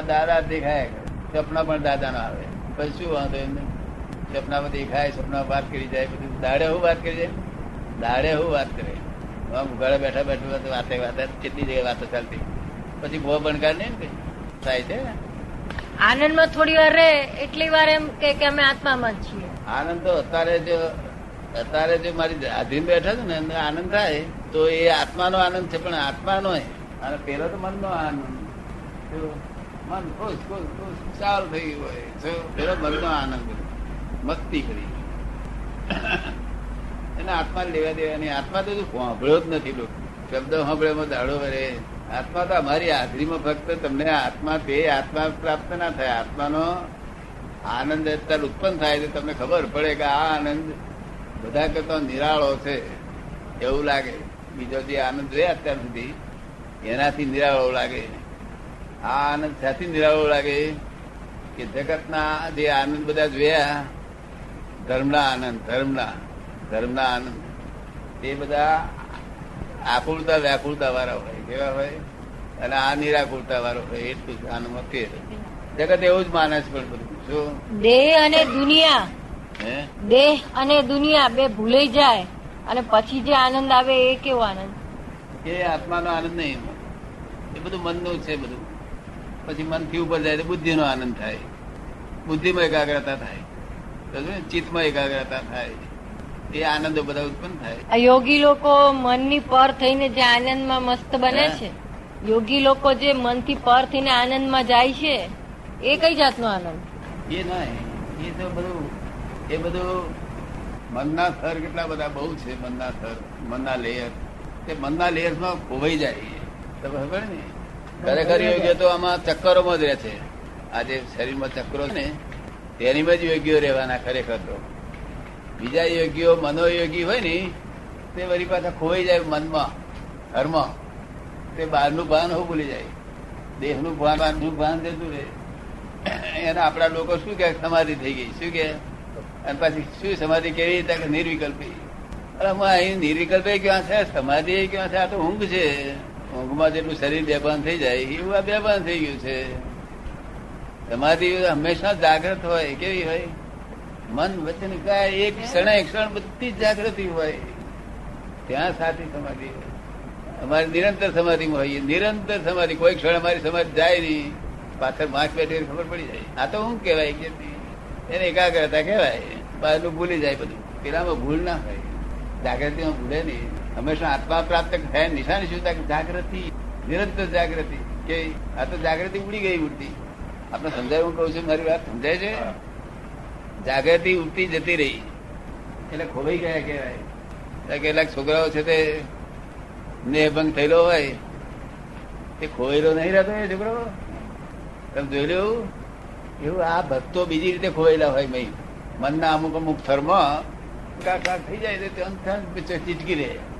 તારા દાદા દેખાય. સપના પણ દાદા ના આવે. પછી શું વાંધો એમને સપનામાં દેખાય સપના વાત કરી જાય પછી દાડે હું વાત કરી જાય? દાડે હું વાત કરે? આમ ઘરે બેઠા બેઠા વાતે વાતે કેટલી જગ્યાએ વાતો ચાલતી? પછી બહુ બણકાર નહીં ને થાય છે? આનંદમાં થોડી વાર રહે એટલી વાર એમ કે અમે આત્મામાં જ છીએ. આનંદ તો અત્યારે જો અત્યારે જો મારી આધીન બેઠા છે ને એમને આનંદ થાય તો એ આત્માનો આનંદ છે પણ આત્માનો અને પેલો તો મનનો આનંદ? મન ખુશ ખુશ ખુશ. ચાલ થઈ હોય. શું? પેલો મનનો આનંદ. મસ્તી કરી. એને આત્મા લેવા દેવાની આત્મા તો સાંભળ્યો જ નથી લોકો. શબ્દ સાંભળ્યામાં દાડો વરે. આત્મા તો અમારી હાજરીમાં ફક્ત તમને આત્મા, તે આત્મા પ્રાપ્ત ના થાય. આત્માનો આનંદ અત્યારે ઉત્પન્ન થાય તો તમને ખબર પડે કે આ આનંદ બધા કરતા નિરાળો છે. એવું લાગે. બીજો જે આનંદ રહ્યા અત્યાર સુધી, એનાથી નિરાળો લાગે. આ આનંદ ત્યાંથી નિરાળો લાગે કે જગતના જે આનંદ બધા જોયા ધર્મના આનંદ ધર્મના ધર્મના આનંદ એ બધા આકુળતા વ્યાકુળતા વાળા હોય કેવા હોય? અને આ નિરાકુળતા વાળો હોય એટલું જ આનંદમાં ફેર. જગત એવું જ માને છે પણ બધું શું દેહ અને દુનિયા. હે? દેહ અને દુનિયા બે ભૂલાઈ જાય અને પછી જે આનંદ આવે એ કેવો આનંદ? એ આત્માનો આનંદ નહીં એ બધું મનનું છે બધું. પછી મનથી ઉપર જાય તો બુદ્ધિનો આનંદ થાય. બુદ્ધિમાં એકાગ્રતા થાય? ચિત્તમાં એકાગ્રતા થાય. એ આનંદો બધા ઉત્પન્ન થાય. આ યોગી લોકો મનની પર થઈને જે આનંદમાં મસ્ત બને છે? યોગી લોકો જે મનથી પર થઈને આનંદમાં જાય છે એ કઈ જાતનો આનંદ? એ ના એ તો બધું એ બધું મનના સ્તર કેટલા બધા બહુ છે મનના સ્તર મનના લેયર તે મનના લેયર્સમાં ખોવાઈ જાય. તમે ખબર ને? ખરેખર યોગ્ય તો આમાં ચક્કરોમાં જ રહે છે આ જે શરીરમાં ચક્રો ને તેનીમાં જ યોગ્ય રહેવાના ખરેખર તો. બીજા યોગીઓ મનોયોગી હોય ને, તે વળી પાછા ખોવાઈ જાય મનમાં, ઘરમાં. તે બહારનું ભાન હું ભૂલી જાય. દેહનું ભાન, બહારનું ભાન જતું રહે. એના આપણા લોકો શું કે સમાધિ થઈ ગઈ. શું કે અને પછી શું સમાધિ કેવી રીતે? નિર્વિકલ્પી. અરે, હું અહીં નિર્વિકલ્પે ક્યાં છે? સમાધિ ક્યાં છે? આ તો ઊંઘ છે. ઊંઘમાં જેટલું શરીર બેભાન થઈ જાય, એવું આ બેભાન થઈ ગયું છે. તમારી હંમેશા જાગ્રત હોય, કેવી હોય? મન વચન કાય એક ક્ષણે ક્ષણ બધી જાગૃતિ હોય. ત્યાં સાચી સમાધિ અમારી નિરંતર સમાધિમાં હોઈએ. નિરંતર સમાધિ. કોઈ ક્ષણ અમારી સમાધિ જાય નહીં. પાછળ માર્ક બેઠી ખબર પડી જાય. આ તો શું કહેવાય કે એને એકાગ્રતા કહેવાય. બાજુ ભૂલી જાય બધું. પેલામાં ભૂલ ના હોય. જાગૃતિમાં ભૂલે નહીં. હંમેશા આત્મા પ્રાપ્ત થાય નિશાની શું? જાગૃતિ નિરંતર જાગૃતિ કે આ તો જાગૃતિ ઉડી ગઈ ઉડતી. આપણે સમજાય હું કહું છું મારી વાત સમજાય છે? જાગૃતિ ઉડતી જતી રહી. એટલે ખોવાઈ ગયા કહેવાય. કેટલાક છોકરાઓ છે તે નેહભંગ થયેલો હોય. તે ખોવાયેલો નહીં રહેતો એ છોકરો? તમે જોઈ લો. એવું આ ભક્તો બીજી રીતે ખોવાયેલા હોય મય. મનના અમુક અમુક થર્મ કાક થઈ જાય તો ચીટકી રહે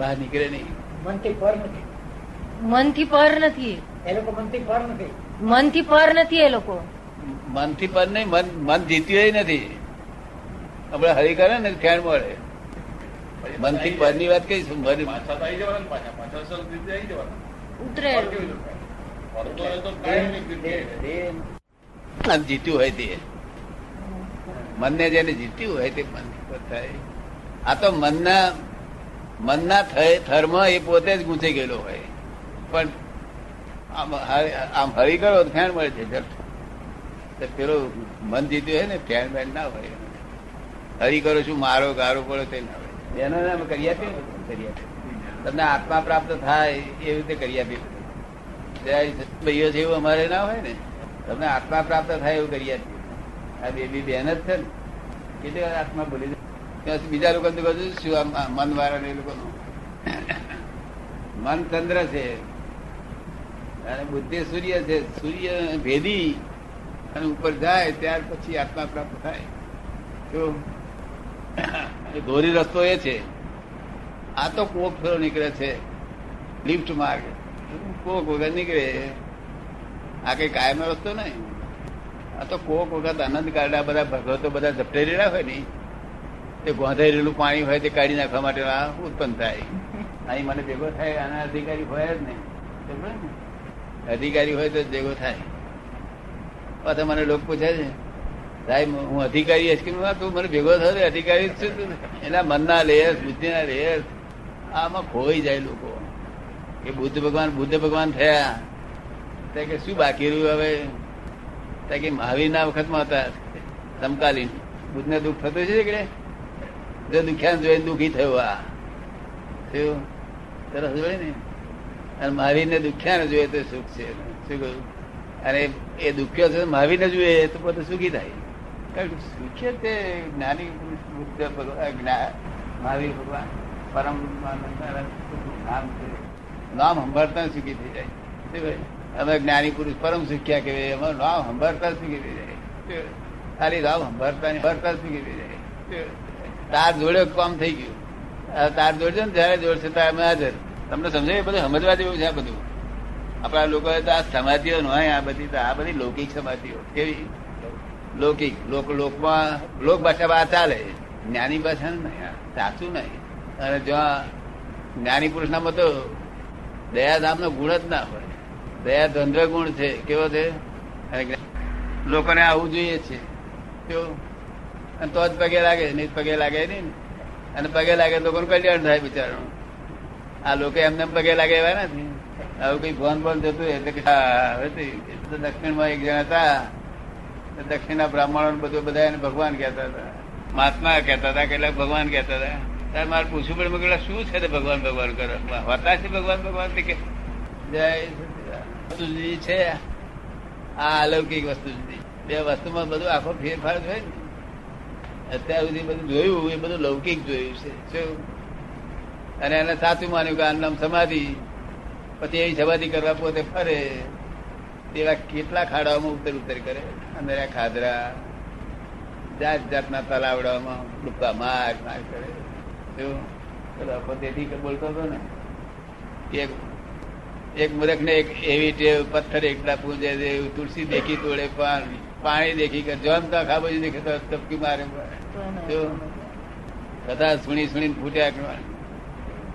બહાર નીકળે નહીં. મનથી પર નથી. મનથી પર નથી. એ લોકો મનથી પર નથી. મનથી પર નથી એ લોકો. મનથી પર નહીં મન મન જીત્યું નથી. આપણે હરી કરે ને ફેણ મળે. મનથી વાત કઈ ને ઉતરે. પર કેવી રીતે? થાય? પર તો એ તો કાંઈ. મન જીત્યું હોય તે. મનને જેને જીત્યું હોય તે મનથી પર થાય. આ તો મનના મનના ધર્મ એ પોતે જ ગૂંચી ગયેલો હોય. પણ આમ હરી કરો ફેણ મળે છે જટ પેલો મન જીત્યું હોય ને, ફેણ બેન ના હોય. હરી કરો શું, મારો ગારો પડો તે ના હોય. એના નામ કરી આપીએ કરી આપીએ. તમને આત્મા પ્રાપ્ત થાય એવી રીતે કરી આપીએ. ભાઈઓ છે એવું અમારે ના હોય ને, તમને આત્મા પ્રાપ્ત થાય એવું કરી આપીએ. આ બેબી બેન જ છે ને. કેટલી વાર આત્મા ભૂલી ત્યાં બીજા લોકો કહ્યું શું મન વાળા એ લોકોનું? મન ચંદ્ર છે. અને બુદ્ધિ સૂર્ય છે. સૂર્ય ભેદી અને ઉપર જાય, ત્યાર પછી આત્મા પ્રાપ્ત થાય. તો ધોરી રસ્તો એ છે. આ તો કોક ફેરો નીકળે છે. લિફ્ટ માર્ગ. કોક વગર નીકળે. આ કઈ કાયમ રસ્તો નહીં. આ તો કોક વખત આનંદ કાઢા બધા ભગવતો બધા ઝપટે રહ્યા હોય ને. તે ગોંધાયેલું પાણી હોય તે કાઢી નાખવા માટે આ ઉત્પન્ન થાય. અહીં મને ભેગો થાય, આના અધિકારી હોય જ ને? અધિકારી હોય તો ભેગો થાય. પાછા મને લોકો પૂછે છે, સાહેબ, હું અધિકારી કે તું મને ભેગો થયો અધિકારી જ તું એના મનના લેયર બુદ્ધિના લેયર આમાં ખોઈ જાય લોકો. કે બુદ્ધ ભગવાન બુદ્ધ ભગવાન થયા. તે કે, શું બાકી રહ્યું હવે? તે કે, મહાવીરના વખતમાં હતા. સમકાલીન. બુદ્ધને દુઃખ થતું છે કે જો દુખ્યા જોઈને દુઃખી થયો આ. થયું? સરસ જોઈ ને? અને મારીને દુખ્યાને જોઈએ તો સુખ છે. શું કહ્યું? અને એ દુખ્યો છે મહાવીરને જોઈએ તો પોતે સુખી થાય. કારણ કે સુખ્ય તે જ્ઞાની બુદ્ધ ભગવાન મહાવીર ભગવાન, પરમ નામ છે. નામ સંભાળતા સુખી થઈ જાય. શું કહ્યું? અમે જ્ઞાની પુરુષ પરમ સુખ્યા કહેવાય. અમારું નામ સંભાળતા સુખી થઈ જાય. ખાલી નામ સંભાળતા સંભાળતા સુખી થઈ જાય? તાર જોડે કામ થઈ ગયું. તાર જોડશે ને જયારે જોડશે ત્યારે અમે હાજર. તમને સમજાય બધું? સમજવા જેવું છે આ બધું? આપણા લોકો તો આ સમાધિઓ ન હોય, આ બધી આ બધી લૌકિક સમાધિઓ. કેવી? લૌકિક. લોક, લોકમાં, લોક ભાષામાં આ ચાલે. જ્ઞાની ભાષા નહીં સાચું નહીં. અને જો જ્ઞાની પુરુષ નામ તો દયાધામ નો ગુણ જ ના હોય. દયા ધંધ્ર ગુણ છે? કેવો છે લોકોને આવું જોઈએ છે. કેવું? અને તો જ પગે લાગે નહીં પગે લાગે નહીં અને પગે લાગે લોકોનું કલ્યાણ થાય બિચારાનું? આ લોકો એમને પગે લાગે એવા નથી. આવું કઈ ફોન ફોન જતું એટલે કે દક્ષિણમાં એક જણા હતા. દક્ષિણના બ્રાહ્મણો બધું બધા એને ભગવાન કહેતા હતા. મહાત્મા કહેતા હતા કેટલાક ભગવાન કહેતા હતા. ત્યારે મારે પૂછવું પડે કીધું, શું છે ભગવાન ભગવાન કરો? હોતા છે ભગવાન ભગવાન? કે જય. વસ્તુ જુદી છે આ અલૌકિક વસ્તુ જુદી બે વસ્તુમાં બધું આખો ફેરફાર થાય ને. અત્યાર સુધી બધું જોયું, એ બધું લૌકિક જોયું છે. અને એને સાચું માન્યું કે આનું નામ સમાધિ, પછી એ સમાધિ કરવા પોતે ફરે, તેવા કેટલા ખાડાઓમાં ઉતર ઉતર કરે. અંદર ખાધરા જાત જાતના તલાવડામાં ડૂબકા માર માર કરે. જો તેથી બોલતો હતો ને, એક એક મૂર્ખ ને એક એવી ટેવ, પથ્થર એકલા પૂજે તુલસી દેખી તોડે, પાણી દેખી કે જોન તો આખા બાજુ દેખે તો ટપકી મારે. કથા સુણી સુણી ફૂટ્યા તો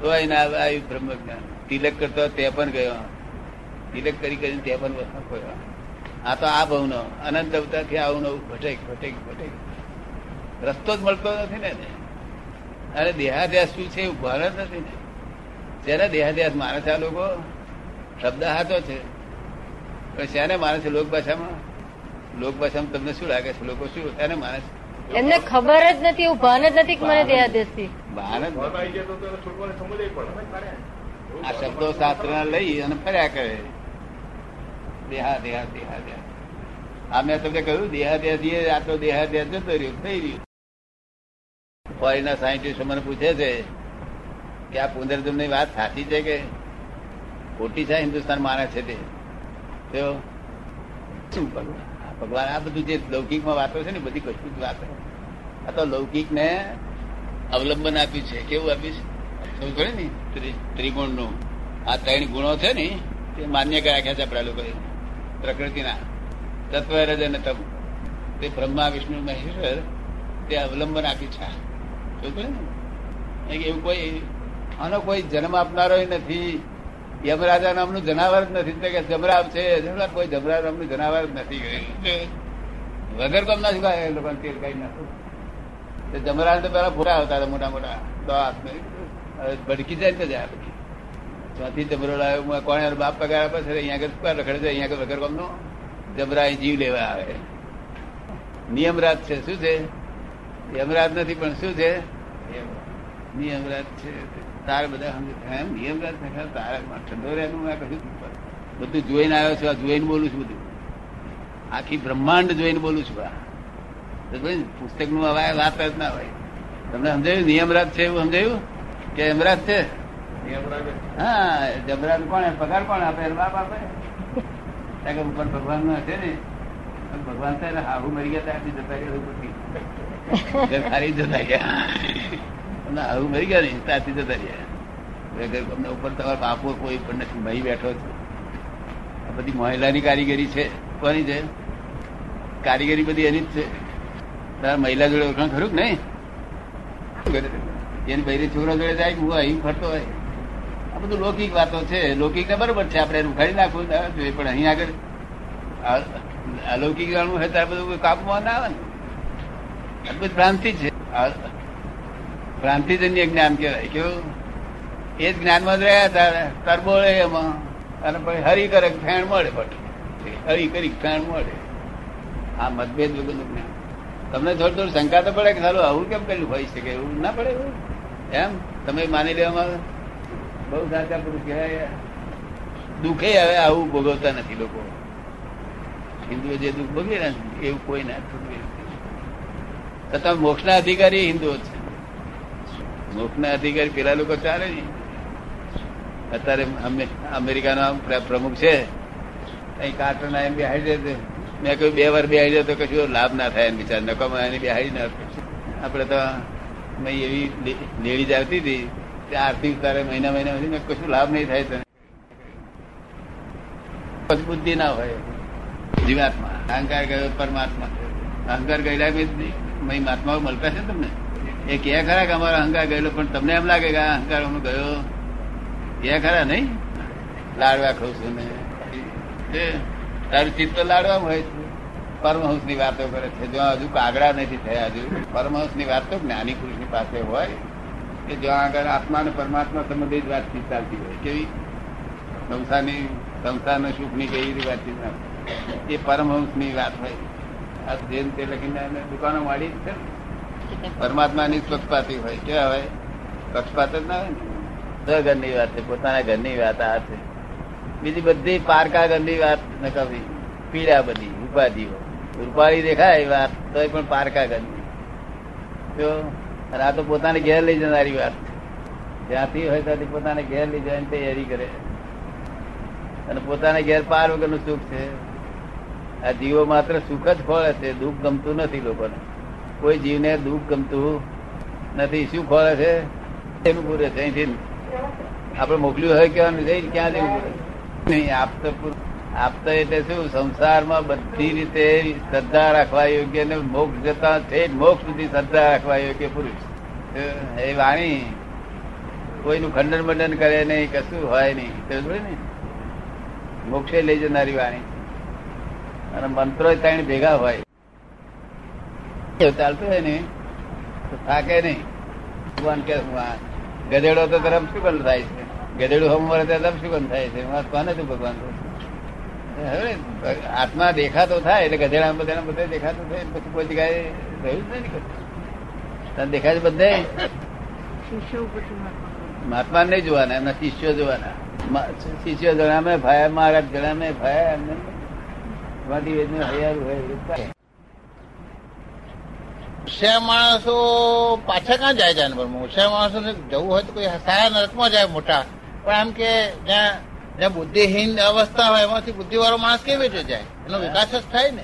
તોય ના આવ્યું બ્રહ્મ જ્ઞાન તિલક કરતો તે પણ ગયો. તિલક કરી કરીને તે પણ વસ્તુ ખોયો આ તો આ ભવનો અનંત અવતારથી આવું નવું ભટેક ભટેક ભટેક. રસ્તો જ મળતો નથી ને અરે દેહાદ્યાસ શું છે એવું ભાન નથી ને. જેને દેહાદ્યાસ મારે છે આ લોકો? શબ્દ હાથો છે. પણ શેને માને છે લોક ભાષામાં? લોક ભાષામાં તમને શું લાગે છે? લોકો શું? એને માને છે એમને ખબર જ નથી એવું ભાન જ નથી કે મને ભાન જ પડે આ શબ્દો શાસ્ત્ર લઈ અને ફર્યા કરે. દેહા દેહા દેહા દેહા. આ મેં તમને કહ્યું દેહાદ્યાસ આ તો દેહાદ્યાસ જતો રહ્યો થઈ રહ્યું. ફોરેનના સાયન્ટિસ્ટ મને પૂછે છે કે આ પુનર્જન્મની વાત સાચી છે કે ખોટી છે? હિન્દુસ્તાન માને છે તે શું કરવું? ભગવાન, આ બધું જે લૌકિકમાં વાતો છે ને બધી કશું જ વાતો આ તો લૌકિક ને અવલંબન આપ્યું છે. કેવું આપ્યું છે? ને ત્રિ- ત્રિગુણનું. આ ત્રણ ગુણો છે ને તે માન્ય રાખ્યા છે આપણા લોકોએ પ્રકૃતિના. તત્વ રજ અને તમ. તે બ્રહ્મા, વિષ્ણુ, મહેશ્વર, તે અવલંબન આપ્યું છે. સમજ ને એવું કોઈ, આનો કોઈ જન્મ આપનારો નથી. યમરાજા નામનું જનાવર જ નથી. કે જમરાવ છે કોઈ જમરા નામનું જનાવર જ નથી. વગર કોમ ના શું એ લોકોને તેલ કઈ નાખું તે જમરાવ તો પેલા ફોટા આવતા હતા મોટા મોટા. તો ભડકી જાય ને તો જાય પછી ચોથી જમરો લાવ્યો કોણે બાપ પગાર આપે છે અહીંયા આગળ શું રખડે છે અહીંયા આગળ વગર કોમનો જમરા જીવ લેવા આવે. નિયમરાજ છે. શું છે? યમરાજ નથી પણ શું છે? નિયમરાજ છે. તારે બધા એમ નિયમરાજ તારે ઠંડો રહેવાનું મેં કહ્યું બધું જોઈને આવ્યો છું આ જોઈને બોલું છું બધું. આખી બ્રહ્માંડ જોઈને બોલું છું પુસ્તકનું હવે વાત જ ના હોય. તમને સમજાયું? નિયમરાજ છે એવું સમજાયું? કે યમરાજ છે? હા જમરાજ કોણ પગાર કોણ આપે? બાપ આપે. ત્યાં ઉપર ભગવાનનું હશે ને? ભગવાન થાય હારું હાહુ મરી ગયા ત્યાંથી જતા ગયા. ઉપરથી જતા ગયા એમને આવું મરી ગયા નહીં ત્યારથી જતા રહ્યા. અમને ઉપર તમારા બાપો કોઈ પણ નથી, ભાઈ બેઠો છે. આ બધી મહિલાની કારીગરી છે. કોની છે? કારીગરી બધી એની જ છે. તારા મહિલા જોડે ઓળખાણ ખરું કે નહીં? એની બૈરી છોકરા જોડે જાય, હું અહીં ફરતો હોય. આ બધું લૌકિક વાતો છે. લૌકિક ને બરોબર છે. આપણે ઉખાડી નાખવું, ના, જોઈએ, પણ અહીં આગળ અલૌકિક જાણવું હોય ત્યારે બધું કાબુમાં ના આવે ને. આ ભ્રાંતિ છે. ભ્રાંતિજન્ય જ્ઞાન કહેવાય. કેવું? એ જ જ્ઞાનમાં જ રહ્યા હતા. તરબોળે એમાં. અને પછી હરી કરે, ફેણ મળે પછી હરી કરી, ફેણ મળે. આ મતભેદ વગરનું જ્ઞાન. તમને થોડું થોડું શંકા તો પડે કે સારું, આવું કેમ પેલું હોય શકે એવું ના પડે એવું? એમ? તમે માની લેવામાં બહુ સાચા પુરુષ કહેવાય. દુઃખે હવે આવું ભોગવતા નથી લોકો. હિન્દુઓ જે દુઃખ ભોગવે ને એવું કોઈ ના નથી. છતાં મોક્ષના અધિકારી હિન્દુઓ છે. મોક્ષના અધિકારી પેલા લોકો ચાલે ને અત્યારે અમે- અમેરિકાના પ્ર- પ્રમુખ છે. અહીં કાર્ટન એમ બેહાડી દે મેં કહ્યું, બે વાર બેહાડી દે તો કશું લાભ ના થાય એમ બિચાર નકામા એને બેહાડી ના આપણે તો મેં એવી લે- લેડી જ આવતી હતી. તે આરતી ઉતારે મહિના મહિના સુધી કશું લાભ નહીં થાય તને. બુદ્ધિ ના હોય. જીવાત્મા. અહંકાર ગયો પરમાત્મા. અહંકાર ગયેલા મહાત્માઓ મળતા છે તમને? એ કે ખરા કે અમારો અહંકાર ગયેલો, પણ તમને એમ લાગે કે અહંકાર અમને ગયો? કે ખરા નહીં? લાડવા ખાઉં છું ને. તારું ચિત્ત લાડવા હોય છે. પરમહંસની વાતો કરે છે. જો હજુ કાગડા નથી થયા હજુ. પરમહંસની વાત તો જ્ઞાની પુરુષની પાસે હોય. કે જ્યાં આગળ આત્મા અને પરમાત્મા સંબંધિત વાતચીત ચાલતી હોય. કેવી? સંસારની, સંસારના સુખની કેવી વાતચીત ના એ પરમહંસની વાત હોય. આ જેમ તે લખીને દુકાનો મળી જ છે ને. પરમાત્માની પક્ષપાતી હોય કેવા હોય પક્ષપાત જ ના હોય ને. ઘરની વાત છે, પોતાના ઘરની વાત આ છે. બીજી બધી પારકા ઘરની વાત નકામી પીડા બધી, ઉપાધિઓ. રૂપાળી દેખાય વાત, તોય પણ પારકા ઘરની. જો આ તો પોતાને ઘેર લઈ જનારી વાત. જ્યાંથી હોય ત્યાંથી પોતાને ઘેર લઈ જવાની તૈયારી કરે. અને પોતાને ઘેર પાર વગરનું સુખ છે. આ જીવો માત્ર સુખ જ ખોળે છે, દુઃખ ગમતું નથી લોકોને. કોઈ જીવને દુઃખ ગમતું નથી. શું ખોરે છે? એનું પૂરે છે અહીંથી આપણે મોકલ્યું હોય કેવાનું જઈ ક્યાં જવું પડે? નહીં આપતો આપતો એટલે શું? સંસારમાં બધી રીતે શ્રદ્ધા રાખવા યોગ્ય ને મોક્ષ જતા છે મોક્ષ સુધી શ્રદ્ધા રાખવા યોગ્ય પુરુષ. એ વાણી કોઈનું ખંડન મંડન કરે નહીં, કશું હોય નહીં. સમજ ને? મોક્ષે લઈ જનારી વાણી. અને મંત્રો ત્રણ ભેગા હોય. ચાલતું હોય ને તો થાકે નહીં. ભગવાન કે ગધેડો તો તરફ શું બંધ થાય છે. ગધેડું હમ મરે તરફ શું બંધ થાય છે. એમાં કોને તું ભગવાન તો? હવે આત્મા દેખાતો થાય એટલે ગધેડા બધા બધે દેખાતો થાય પછી કોઈ જગ્યાએ રહ્યું જ નહીં. તને દેખાય છે બધે? મહાત્મા. નહીં જોવાના એમના શિષ્યો જોવાના. શિષ્યો જણામે ભાયા મહારાજ જણામે ભાયા. એમને વાદી વેદને હૈયારું હોય હોશિયાર માણસો પાછા ક્યાં જાય જાનવરમાં હોશિયાર માણસો જવું હોય તો કોઈ સારા નરકમાં જાય મોટા. પણ આમ કે જ્યાં જ્યાં બુદ્ધિહીન અવસ્થા હોય એમાંથી બુદ્ધિવાળો માણસ કેવી રીતે જાય? એનો વિકાસ જ થાય ને.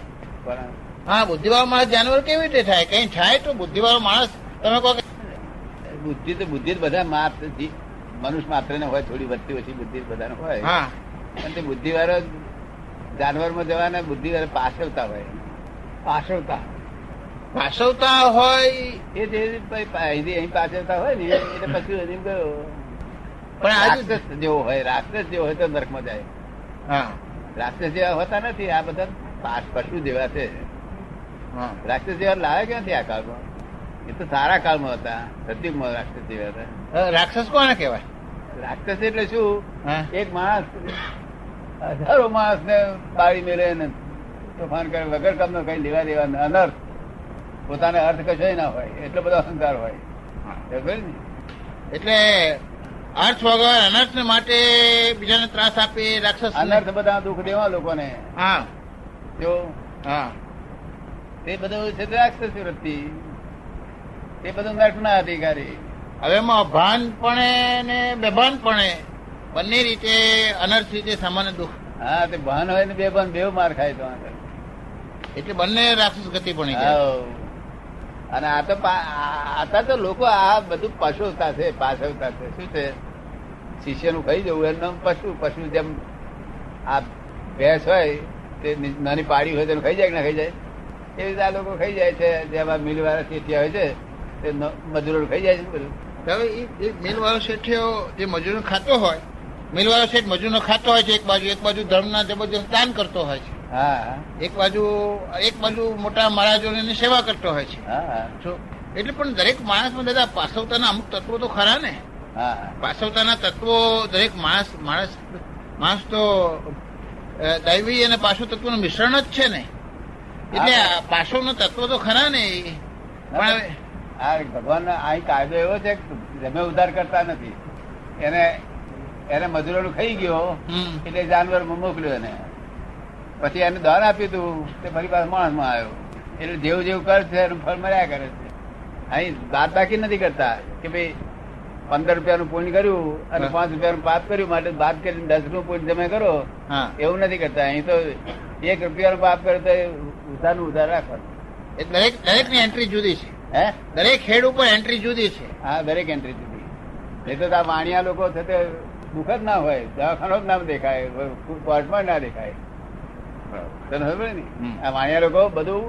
હા બુદ્ધિવાળો માણસ જાનવર કેવી રીતે થાય? કઈ થાય તો બુદ્ધિવાળો માણસ. તમે કહો કે બુદ્ધિ તો બુદ્ધિ બધા માત્ર મનુષ્ય માત્ર ને હોય થોડી વધતી ઓછી બુદ્ધિ બધાને હોય. હા. પણ તે બુદ્ધિવાળો જાનવરમાં જવાના બુદ્ધિવાળા પાછળતા હોય. પાછળતા. ભાષવતા હોય એ અહીં પાછળતા હોય ને એટલે પછી હજી ગયો પણ રાક્ષસ જેવો હોય રાક્ષસ જેવો હોય તો નરકમાં જાય. હા. રાક્ષસ જેવા હોતા નથી આ બધા પાસ પશુ જેવા છે. રાક્ષસ જેવા લાવે ક્યાંથી આ કાળમાં? એ તો સારા કાળમાં હતા સતયુગમાં રાક્ષસ જેવા હતા. રાક્ષસ કોને કહેવાય? રાક્ષસ એટલે શું? એક માણસ હજારો માણસ ને બાળી મેળે તોફાન કરે વગર કામનો કઈ લેવા દેવા અનર્થ. પોતાને અર્થ કશો ના હોય એટલો બધો અહંકાર હોય. એટલે અર્થ વગર અનર્થ માટે બીજાને ત્રાસ આપે રાક્ષસ અનર્થ બધા દુઃખ દેવા લોકોને. હા. જો હા. તે બધું છે રાક્ષસ વૃત્તિ. તે બધું નર્કના અધિકારી. હવે એમાં ભાનપણે ને બેભાનપણે બંને રીતે અનર્થ રીતે સામાન્ય દુઃખ. હા તે ભાન હોય ને બે બેવ માર ખાય તો આગળ. એટલે બંને રાક્ષસ ગતિ પણ. અને આ તો આતા તો લોકો આ બધું પશુતા છે, પાછળતા છે. શું છે? શિષ્યનું ખાઈ જવું એનું નામ પશુ પશુ જેમ આ ભેંસ હોય, તે નાની પાડી હોય તેને ખાઈ જાય કે ના ખાઈ જાય? એવી રીતે આ લોકો ખાઈ જાય છે. જેમાં મિલવાળા શેઠિયા હોય છે, તે મજૂરો ખાઈ જાય છે બધું. હવે એ- મિલવાળો મિલ વાળો શેઠિયો જે મજૂરો ખાતો હોય, મિલવાળો શેઠ મજૂરનો ખાતો હોય છે, એક બાજુ એક બાજુ ધર્મના જબરજસ્ત દાન કરતો હોય છે. હા. એક બાજુ એક બાજુ મોટા મહારાજોની સેવા કરતો હોય છે. હા. જો એટલે પણ દરેક માણસમાં દાદા પાસવતાના અમુક તત્વો તો ખરા ને? હા. પાસવતાના તત્વો દરેક માણસ માણસ માણસ તો દૈવી અને પાસવ તત્વનું મિશ્રણ જ છે ને? એટલે પાછળનો તત્વો તો ખરા ને? પણ આ ભગવાન અહીં કાયદો એવો છે કે જમે ઉધાર કરતા નથી. એને એને મજૂરો ખાઈ ગયો. એટલે જાનવર મોકલ્યો એને. પછી એને દાન આપ્યું હતું તે ફરી પાછો માણસમાં આવ્યો. એટલે જેવું જેવું કર છે એનું ફળ મળ્યા કરે છે. અહીં બાદ બાકી નથી કરતા કે ભાઈ પંદર રૂપિયાનું પુણ્ય કર્યું અને. પાંચ રૂપિયાનું પાપ કર્યું માટે બાદ કરીને દસનું પુણ્ય તમે કરો એવું નથી કરતા. અહીં તો એક રૂપિયાનું પાપ કરે તો ઉધારનું ઉધાર રાખવાનું. દરેક દરેક દરેકની એન્ટ્રી જુદી છે. હે? દરેક હેડ ઉપર એન્ટ્રી જુદી છે. હા દરેક એન્ટ્રી જુદી. એ તો આ વાણિયા લોકો છે તે દુઃખ જ ના હોય. દવાખાનો જ ના દેખાય. કોર્ટમાં ના દેખાય. તને ખબર ને આ વાણિયા લોકો બધું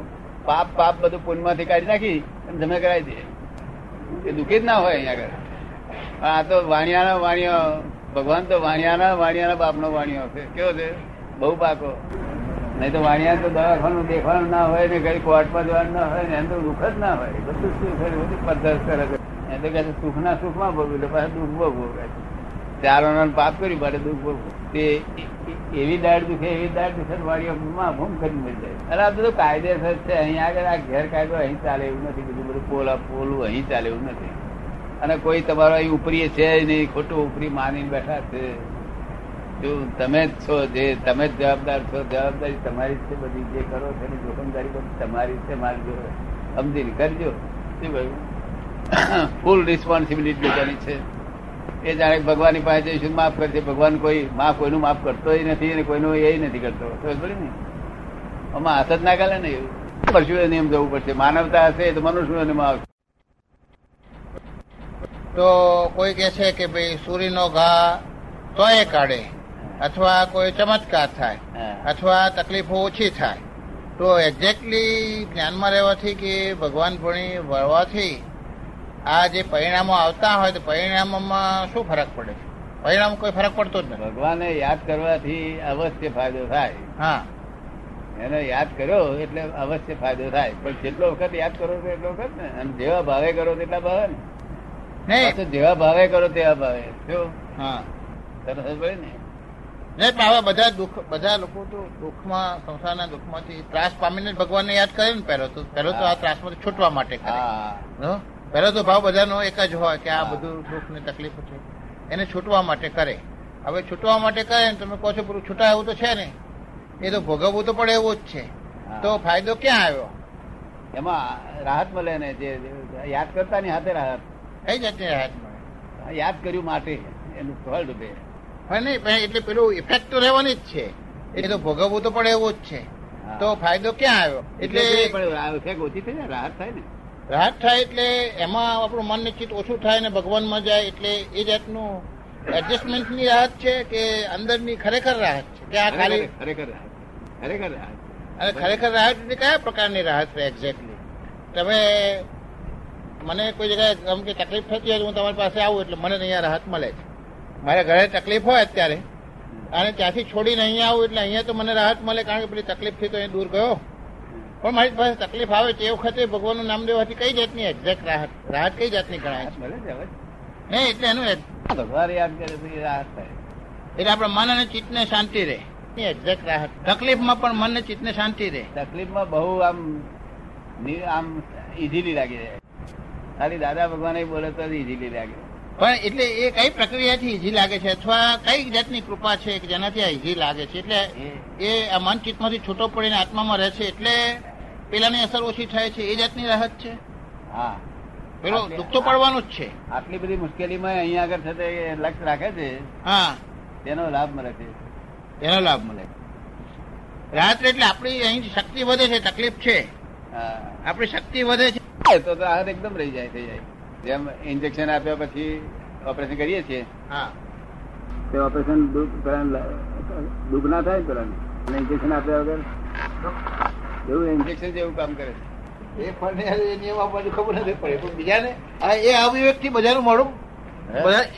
પાપ પાપ બધું પુણ્યમાંથી કાઢી નાખી અને જમે કરાવી દે. એ દુઃખી જ ના હોય અહીંયા આગળ. આ તો વાણિયાના વાણિયો ભગવાન તો વાણિયાના વાણિયાના બાપનો વાણિયો છે. કેવો છે? બહુ પાકો. નહીં તો વાણિયા તો દવાખાનું દેખવાનું ના હોય ને કઈ કોર્ટમાં જવાનું ના હોય ને એમ તો દુઃખ જ ના હોય. બધું સુખ બધું પદ્ધત કરે છે. એ તો કહે સુખના સુખમાં ભોગવ્યું પાછા દુઃખ ભોગવું ચારોના પાપ કર્યું માટે દુઃખ ભોગવું તે એવી દાળ દુખે, એવી દાળ દુખે વાળીઓ માં ભૂમ કરી મળી જાય. અરે આ બધું કાયદેસર છે. અહીં આગળ આ ગેરકાયદો અહીં ચાલે એવું નથી. બધું બધું પોલા પોલું અહીં ચાલે એવું નથી. અને કોઈ તમારો અહીં ઉપરી છે નહીં, ખોટું ઉપરી માની બેઠા છે. તમે જ છો, જે તમે જ જવાબદાર છો, જવાબદારી તમારી છે બધી. જે કરો છો એની જોખમદારી બધી તમારી છે, મારી જો સમજીને કરજો. શું ભાઈ ફૂલ રિસ્પોન્સિબિલિટી લેવાની છે. એ જાણે ભગવાનની પાસે જઈશું માફ કરશે ભગવાન કોઈ માફ કોઈનું માફ કરતો નથી અને કોઈનું એ નથી કરતો. ખબર ને? આમાં હાથ જ ના ગાલે ને એવું. પશુએ નિયમ જવું પડશે? માનવતા હશે તો મનુષ્ય નિયમ આવશે. તો કોઈ કે છે કે ભાઈ સૂર્યનો ઘા તોય કાઢે અથવા કોઈ ચમત્કાર થાય. અથવા તકલીફો ઓછી થાય. તો એક્ઝેક્ટલી ધ્યાનમાં રહેવાથી કે ભગવાન ભણી વળવાથી આ જે પરિણામો આવતા હોય તો પરિણામોમાં શું ફરક પડે? છે પરિણામ કોઈ ફરક પડતો જ નથી. ભગવાને યાદ કરવાથી અવશ્ય ફાયદો થાય. હા. એને યાદ કર્યો એટલે અવશ્ય ફાયદો થાય. પણ જેટલો વખત યાદ કરો તો એટલો વખત ને. અને જેવા ભાવે કરો તેટલા ભાવે ને. નહીં પાછું જેવા ભાવે કરો તેવા ભાવે. શું? હા. સરસ પડે ને? નહીં પણ આવા બધા દુઃખ બધા લોકો તો દુઃખમાં સંસારના દુઃખમાંથી ત્રાસ પામીને ભગવાનને યાદ કરે ને પહેલો તો. પહેલો તો આ ત્રાસમાંથી છૂટવા માટે કરે. હો? પહેલો તો ભાવ બધાનો એક જ હોય કે આ બધું દુઃખ ને તકલીફ છે. એને છૂટવા માટે કરે. હવે છૂટવા માટે કરે ને તમે કહો છો પૂરું છૂટા એવું તો છે ને. એ તો ભોગવવું તો પડે એવું જ છે. તો ફાયદો ક્યાં આવ્યો? એમાં રાહત મળે ને જે યાદ કરતા ની હાથે રાહત. કઈ જાતની રાહત મળે? યાદ કર્યું માટે એનું ફળ ડૂબે નહીં એટલે પેલું ઇફેક્ટ તો રહેવાની જ છે. એ તો ભોગવવું તો પડે એવું જ છે. તો ફાયદો ક્યાં આવ્યો? એટલે ઓછી થઈ જાય રાહત થાય ને. રાહત થાય એટલે એમાં આપણું મન નિશ્ચિત ઓછું થાય ને ભગવાનમાં જાય એટલે એ જાતનું એડજસ્ટમેન્ટની રાહત છે કે અંદરની ખરેખર રાહત છે? કે આ ખાલી ખરેખર રાહત ખરેખર રાહત અને ખરેખર રાહત એટલે કયા પ્રકારની રાહત છે એક્ઝેક્ટલી તમે મને કોઈ જગ્યાએ ગમ કે તકલીફ થતી હોય તો હું તમારી પાસે આવું એટલે મને અહીંયા રાહત મળે છે. મારે ઘરે તકલીફ હોય અત્યારે. અને ત્યાંથી છોડીને અહીંયા આવું એટલે અહીંયા તો મને રાહત મળે કારણ કે પેલી તકલીફથી તો અહીં દૂર ગયો. પણ મારી પાસે તકલીફ આવે તે વખતે ભગવાનનું નામ લેવાથી કઈ જાતની એક્ઝેક્ટ રાહત? રાહત કઈ જાતની ગણાય? છે નહીં એટલે એનું ભગવાન યાદ કરે તો રાહત થાય. એટલે આપણા મન અને ચિત્તને શાંતિ રહે. એક્ઝેક્ટ રાહત. તકલીફમાં પણ મન અને ચિત્તને શાંતિ રહે. તકલીફમાં બહુ આમ આમ ઇઝીલી લાગી જાય ખાલી દાદા ભગવાન બોલે તો ઇઝીલી લાગે. પણ એટલે એ કઈ પ્રક્રિયાથી ઈઝી લાગે છે? અથવા કઈ જાતની કૃપા છે કે જેનાથી આ ઈઝી લાગે છે? એટલે એ- એ આ મન ચિત્તમાંથી છૂટો પડીને આત્મામાં રહે છે એટલે પેલાની અસર ઓછી થાય છે એ જાતની રાહત છે? હા. પેલો દુઃખ તો પડવાનું જ છે. આટલી બધી મુશ્કેલીમાં અહીંયા આગળ છે એ લક્ષ્ય રાખે છે. હા. તેનો લાભ મળે છે. એનો લાભ મળે. રાહત એટલે આપણી અહીં શક્તિ વધે છે તકલીફ છે. આપણી શક્તિ વધે છે. તો રાહત એકદમ રહી જાય થઈ જાય. જેમ ઇન્જેક્શન આપ્યા પછી ઓપરેશન કરીએ છીએ. હા. તે ઓપરેશન દુઃખ ના થાય પેલા ઇન્જેક્શન આપ્યા વગર? એવું ઇન્જેક્શન જેવું કામ કરે છે. એ પણ એ નિયમ આપવાની ખબર નથી પડે. પણ બીજાને આ એ અવિવેકથી બધાનું મોડું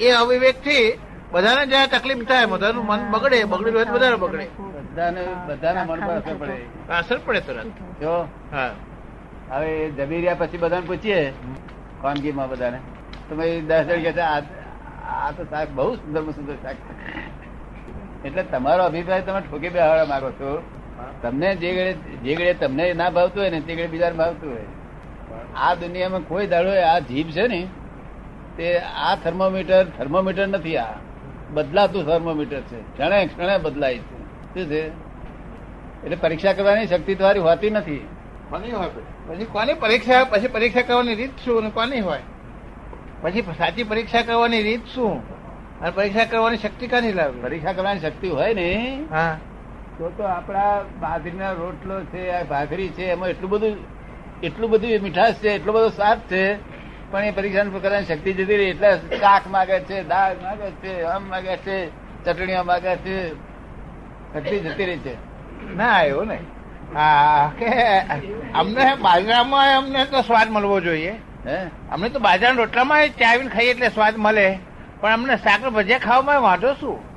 એ અવિવેકથી બધાને જ્યાં તકલીફ થાય બધાનું મન બગડે બગડે હોય બધાને બગડે. બધાને બધાના મન પર અસર પડે. અસર પડે તરત. જો હા. હવે જમી રહ્યા પછી બધાને પૂછીએ ખાનગીમાં બધાને. તો ભાઈ દસ જણ કે આ આ તો શાક બહુ સુંદર સુંદર શાક. એટલે તમારો અભિપ્રાય તમે ઠોકી બેહાડવા માંગો છો. તમને જે જે તમને ના ભાવતું હોય ને તે ઘડે બીજાને ભાવતું હોય. આ દુનિયામાં કોઈ દાડો આ જીભ છે ને તે આ થર્મોમીટર થર્મોમીટર નથી આ. બદલાતું થર્મોમીટર છે. ક્ષણે ક્ષણે બદલાય છે. શું છે? એટલે પરીક્ષા કરવાની શક્તિ તમારી હોતી નથી. કોની હોય પછી કોની પરીક્ષા પછી પરીક્ષા કરવાની રીત શું અને કોની હોય? પછી સાચી પરીક્ષા કરવાની રીત શું? અને પરીક્ષા કરવાની શક્તિ કાની લાવે પરીક્ષા કરવાની શક્તિ હોય ને હા. તો તો આપણા બાજરીના રોટલો છે આ ભાખરી છે એમાં એટલું બધું એટલું બધું મીઠાશ છે એટલો બધો સ્વાદ છે પણ એ પરીક્ષા કરવાની શક્તિ જતી રહી. એટલે શાક માગે છે દાળ માગે છે આમ માગે છે ચટણીઓ માગે છે. શક્તિ જતી રહી છે. ના એવું નહીં. હા કે અમને બાજરામાં અમને તો સ્વાદ મળવો જોઈએ. હે? અમને તો બાજરાના રોટલામાં ચાવીને ખાઈએ એટલે સ્વાદ મળે. પણ અમને શાક ભજીયા ખાવામાં વાંધો શું?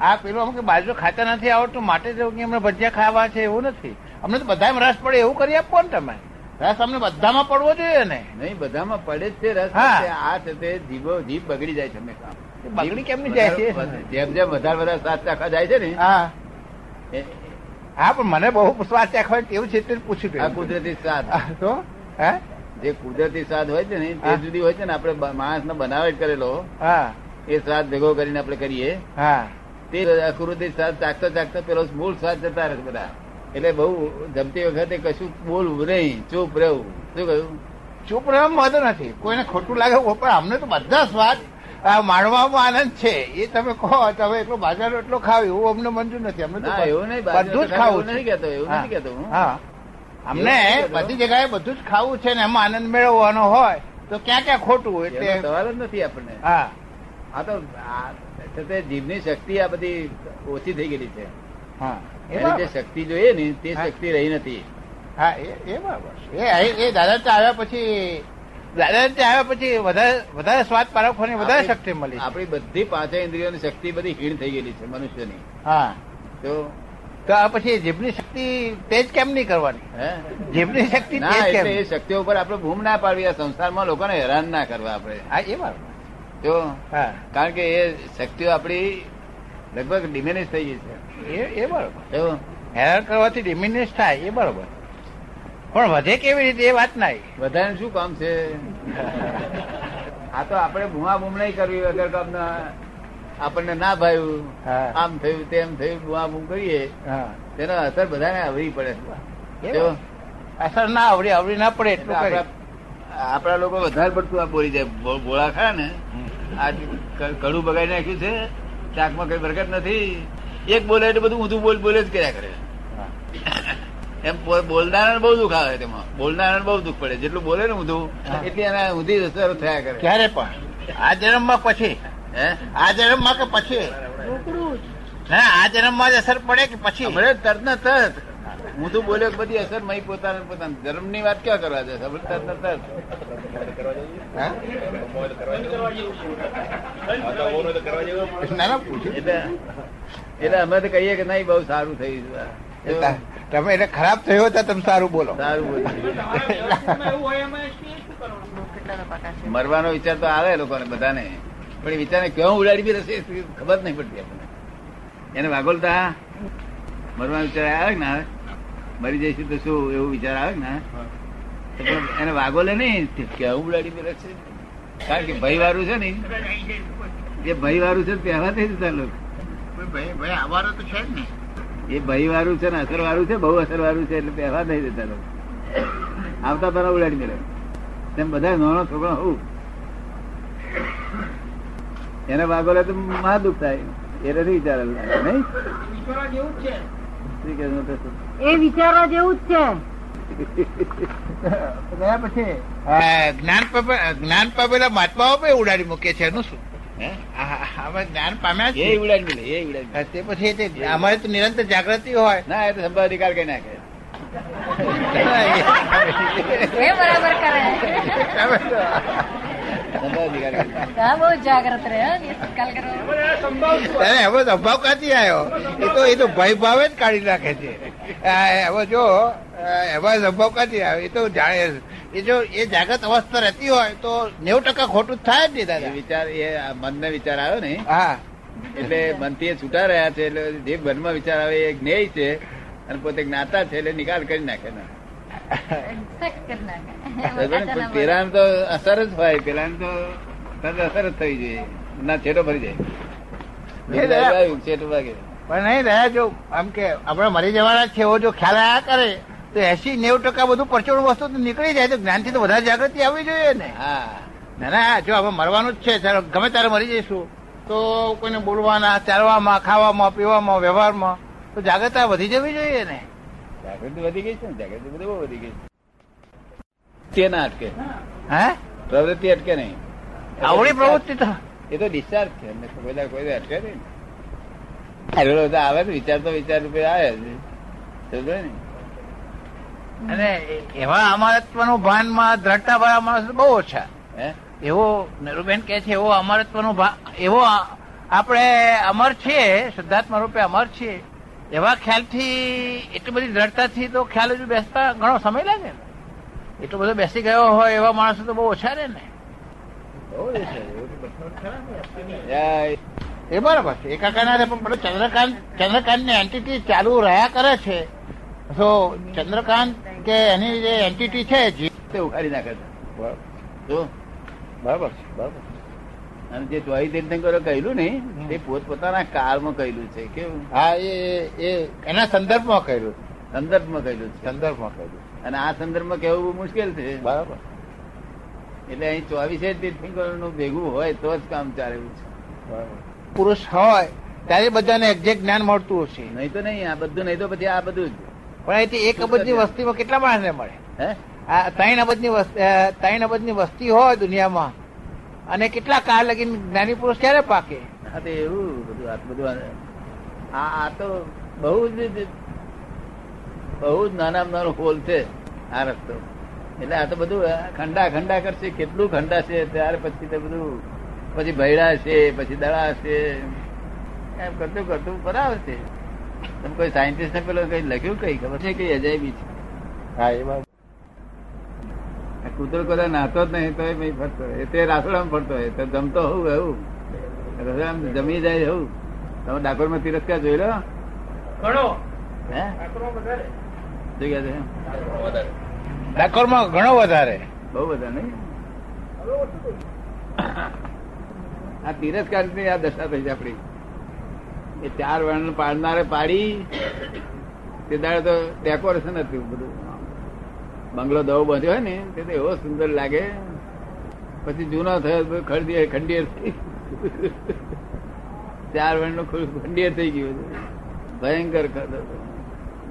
આ પેલું અમુક બાજરો ખાતા નથી આવડતું માટે કે અમને ભજીયા ખાવા છે એવું નથી. અમને તો બધામાં રસ પડે એવું કરી આપો ને તમે. રસ અમને બધામાં પડવો જોઈએ ને. નહીં બધામાં પડે જ છે રસ હા. આ છે જીભો જીભ બગડી જાય છે હંમેશા. બગડી કેમ નહીં જાય? છે? જેમ જેમ વધારે વધારે સ્વાદ ચાખવા જાય છે ને. હા. હા પણ મને બહુ સ્વાદ ચાખવા કેવું છે તે પૂછ્યું આ કુદરતી સ્વાદ. તો? હે? જે કુદરતી સ્વાદ હોય છે ને તે. જુદી હોય છે ને આપણે માણસ ને બનાવે કરેલો. હા. એ સ્વાદ ભેગો કરીને આપણે કરીએ. હા. તે અકૃતિ સ્વાદ ચાકતો ચાકતો પેલો મૂળ સ્વાદ જતા રહે બધા. એટલે બહુ જમતી વખતે કશું બોલવું નહીં ચૂપ રહેવું. શું કહ્યું? ચૂપ રહેવા વાંધો નથી. કોઈને ખોટું લાગે પણ અમને તો બધા સ્વાદ માણવામાં આનંદ છે. એ તમે કહો તમે એટલો બાજાર એટલો ખાવ એવું અમને મંજૂર નથી. અમને તો એવું નહીં બધું જ ખાવું નહીં કેતો એવું હા. નથી કેતો હું. હા. અમને બધી જગ્યાએ બધું જ ખાવું છે ને એમાં આનંદ મેળવવાનો હોય તો ક્યાં ક્યાં ખોટું? એટલે સવાલ જ નથી આપણને. હા. આ તો તે જીભની શક્તિ આ બધી ઓછી થઈ ગયેલી છે. હા એ એની જે શક્તિ જોઈએ ને તે શક્તિ રહી નથી. હા એ એ બરાબર એ એ દાદા આવ્યા પછી દાદા આવ્યા પછી વધારે વધારે સ્વાદ પારખવાની વધારે શક્તિ મળી આપણી બધી પાંચ ઇન્દ્રિયોની શક્તિ બધી હીણ થઈ ગયેલી છે મનુષ્યની. હા. તો તો આ પછી જીભની શક્તિ તેજ કેમ નહીં કરવાની? હે? જીભની શક્તિ ના એ શક્તિઓ ઉપર આપણે ભૂમ ના પાડવી આ સંસારમાં લોકોને હેરાન ના કરવા આપણે. હા એ બરાબર. જો કારણ કે એ શક્તિઓ આપણી લગભગ ડિમિનિશ થઈ ગઈ છે. એ એ બરોબર. હેરાન કરવાથી ડિમિનિશ થાય એ બરોબર. પણ વધે કેવી રીતે એ વાત ના વધારે શું કામ છે? આ તો આપણે બુમા બૂમ નહીં કરવી વગર કામના આપણને ના ભાવ્યું. આમ થયું તેમ થયું બુમા બૂમ કરીએ. હા. તેનો અસર બધાને આવરી પડે. અસર ના આવડી આવડી ના પડે એટલું આપણા લોકો વધારે પડતું આ બોલી જાય. ગોળા બોળા ખરા ને આ કડું બગાડી નાખ્યું છે ચાકમાં કઈ બરકત નથી. એક બોલે એટલે બધું ઊંધું બોલ બોલે જ કર્યા કરે. એમ બો- બહુ દુઃખ આવે તેમાં. બોલનારાને બહુ દુઃખ પડે. જેટલું બોલે ને ઊંધું. એટલી એના ઊંધી અસર થયા કરે. ક્યારે પણ. આ જન્મમાં પછી. હે? આ જન્મમાં કે પછી? હા આ જન્મમાં જ અસર પડે કે પછી? તરત ને તરત ઊંધું તો કે બધી અસર મય પોતાને પોતાને. ધર્મની વાત ક્યાં કરવા છે હમણાં તરત ના ના પૂછ્યું એટલે અમે તો કહીએ કે નહીં બહુ સારું થયું. તમે એટલે ખરાબ થયો તો તમે સારું બોલો. સારું બોલ્યું. કરવાનું મરવાનો વિચાર તો આવે લોકોને બધાને. પણ એ વિચારને કેવું ઉડાડી બી રહેશે એ ખબર નહીં પડતી આપણને. એને વાગોલતા મરવાનો વિચાર આવે ના આવે? મરી જઈશું તો શું એવું વિચાર આવે ને? એને વાગોલે નહીં. કેવું ઉડાડી બી છે? કારણ કે ભય વાળું છે ને જે ભય વાળું છે પહેલા થઈ જતા લોકો. ભાઈ ભાઈ આવવાનો તો છે જ ને. એ ભય વાળું છે ને અસર વાળું છે બહુ અસર વાળું છે એટલે પહેલા નહીં દેતા લોકો. આવતા પહેલા ઉડાડી મેળવે તેમ બધા નાનો છોકરો હોઉં. એને વાગોલે તો મહા દુઃખ થાય. એ નથી વિચાર નહીં? છે? એ વિચારવા જેવું જ છે. ગયા પછી. જ્ઞાન જ્ઞાન પામેલા મહાત્માઓ પણ ઉડાડી મૂકે છે એનું શું? જ્ઞાન પામ્યા એ ઉડાડી એ ઉડાડી તે પછી તે અમારે તો નિરંતર જાગૃતિ હોય. ના એ તો સંભાવ અધિકાર કઈ નાખે એ બરાબર કરે જાગ્રત રહે હવે અભાવ કાચી આવ્યો? એ તો એ તો ભય ભાવે જ કાઢી નાખે છે. હવે જો એવા અભાવ કાચી આવ્યો? એ તો જાણે એ જો એ જાગત અવસ્થા રહેતી હોય તો નેવું ટકા ખોટું જ થાય જ નહીં દાદા. વિચાર એ મન મનને વિચાર આવ્યો ને હા. એટલે મનથી એ છૂટા રહ્યા છે એટલે જે મનમાં વિચાર આવે એ જ્ઞેય છે અને પોતે જ્ઞાતા છે એટલે નિકાલ કરી નાખે ને પેલાને તો અસર જ હોય પેલા તો તરત અસર જ થઈ જાય. ના છેટો ભરી જાય. છેટો ભાગે. પણ નહીં દયા જો આમ કે આપણે મરી જવાના છે એવો જો ખ્યાલ આયા કરે તો એસી નેવું ટકા બધું પરચોડ વસ્તુ નીકળી જાય તો જ્ઞાનથી તો વધારે જાગૃતિ આવવી જોઈએ ને. હા. ના ના જો આપણે મરવાનું જ છે ગમે ત્યારે મરી જઈશું તો કોઈને બોલવાના ચાલવામાં ખાવામાં પીવામાં વ્યવહારમાં તો જાગ્રતા વધી જવી જોઈએ ને. જાગૃતિ વધી ગઈ છે ને? જાગૃતિ બધું બહુ વધી ગઈ છે. તે ના અટકે. હે? પ્રવૃત્તિ અટકે નહીં. આવડી પ્રવૃત્તિ તો. એ તો ડિસ્ચાર્જ છે. એમને કોઈ કોઈ અટકે નહીં. તો આવે ને વિચાર તો વિચાર રૂપે આવે છે ને? અને એવા અમારત્વનું ભાનમાં દ્રઢતા વાળા માણસ બહુ ઓછા. હે? એવો નરુબેન કે છે એવો અમરત્વનું ભા એવો આપણે અમર છીએ શુદ્ધાત્મા રૂપે અમર છીએ. એવા ખ્યાલથી એટલી બધી દ્રઢતાથી તો ખ્યાલ હજુ બેસતા ઘણો સમય લાગે ને. એટલો બધો બેસી ગયો હોય એવા માણસો તો બહુ ઓછા રહે ને. બધું એ બરાબર છે. એકાકાર ના રહે પણ પેલો ચંદ્રકાંત ચંદ્રકાંતની એન્ટિટી ચાલુ રહ્યા કરે છે. તો ચંદ્રકાંત કે એની જે એન્ટિટી છે જી- તે ઉખાડી નાખે છે. જો. બરાબર છે બરાબર અને જે ચોવીસ તીર્થંકરો કહેલું ને તે પોતપોતાના કાળમાં કહેલું છે કેવું? હા એ એ એના સંદર્ભમાં કર્યું સંદર્ભમાં કહેલું છે. સંદર્ભમાં કહેલું. અને આ સંદર્ભમાં કહેવું મુશ્કેલ છે. બરાબર. એટલે અહીં ચોવીસે તીર્થંકરોનું ભેગું હોય તો જ કામ ચાલે છે. બરાબર. પુરુષ હોય ત્યારે બધાને એક્ઝેક્ટ જ્ઞાન મળતું હશે. નહીં તો નહીં આ બધું નહીં તો પછી આ બધું જ. પણ અહીંથી એક અબજની વસ્તીમાં કેટલા માણસને મળે? હે? આ ત્રણ અબજની વસ્તી ત્રણ અબજની વસ્તી હોય દુનિયામાં અને કેટલા કાળ લગીને જ્ઞાની પુરુષ ક્યારે પાકે? હા તો એવું બધું આ બધું આ આ તો બહુ જ બહુ જ નાના નાનો હોલ છે આ રસ્તો. એટલે આ તો બધું ખંડા ખંડા કરશે. કેટલું ખંડા છે ત્યાર પછી તો બધું પછી ભૈડા છે પછી દડા છે. એમ કરતું કરતું બરાબર છે. તમે કોઈ સાયન્ટિસ્ટ ને પેલો કઈ લખ્યું કઈ? ખબર છે? કઈ અજાયબી છે. હા એ કૂતરો કદાચ નાતો જ નહીં તો એ ફરતો હોય. એ તે રાસોડામાં ફરતો હોય તો જમતો હોઉં એવું. રસોડામાં જમી જાય એવું. તમે ડાકોરમાં તિરસ્કાર જોઈ લો ઘણો. હે? જોઈ ગયા છે ડાકોરમાં ઘણો વધારે. બહુ બધા નહીં? આ તિરસ્કારની આ દશા થઈ છે આપડી એ ચાર વર્ણ પાડનારે પાડી. તે દાડે તો ડેકોરેશન હતું બધું. બંગલો દવો બાંધ્યો હોય ને, તે એવો સુંદર લાગે. પછી જૂનો થયો ખંડિયર થઈ ચાર વર્ણનો ખંડિયર થઈ ગયું. ભયંકર ખર્ચ હતો.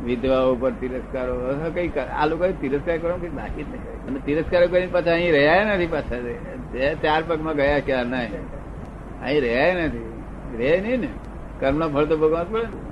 વિધવાઓ પર તિરસ્કારો. કઈ આ લોકો તિરસ્કાર કરવાનું કઈ બાકી જ નહીં. અને તિરસ્કાર કરીને પાછા અહીં રહ્યા નથી પાછા. ચાર પગમાં ગયા, ક્યાં નહીં. અહીં રહ્યા નથી. રહે નહીં ને. કર્મ ફળ તો ભગવાન પડે ને.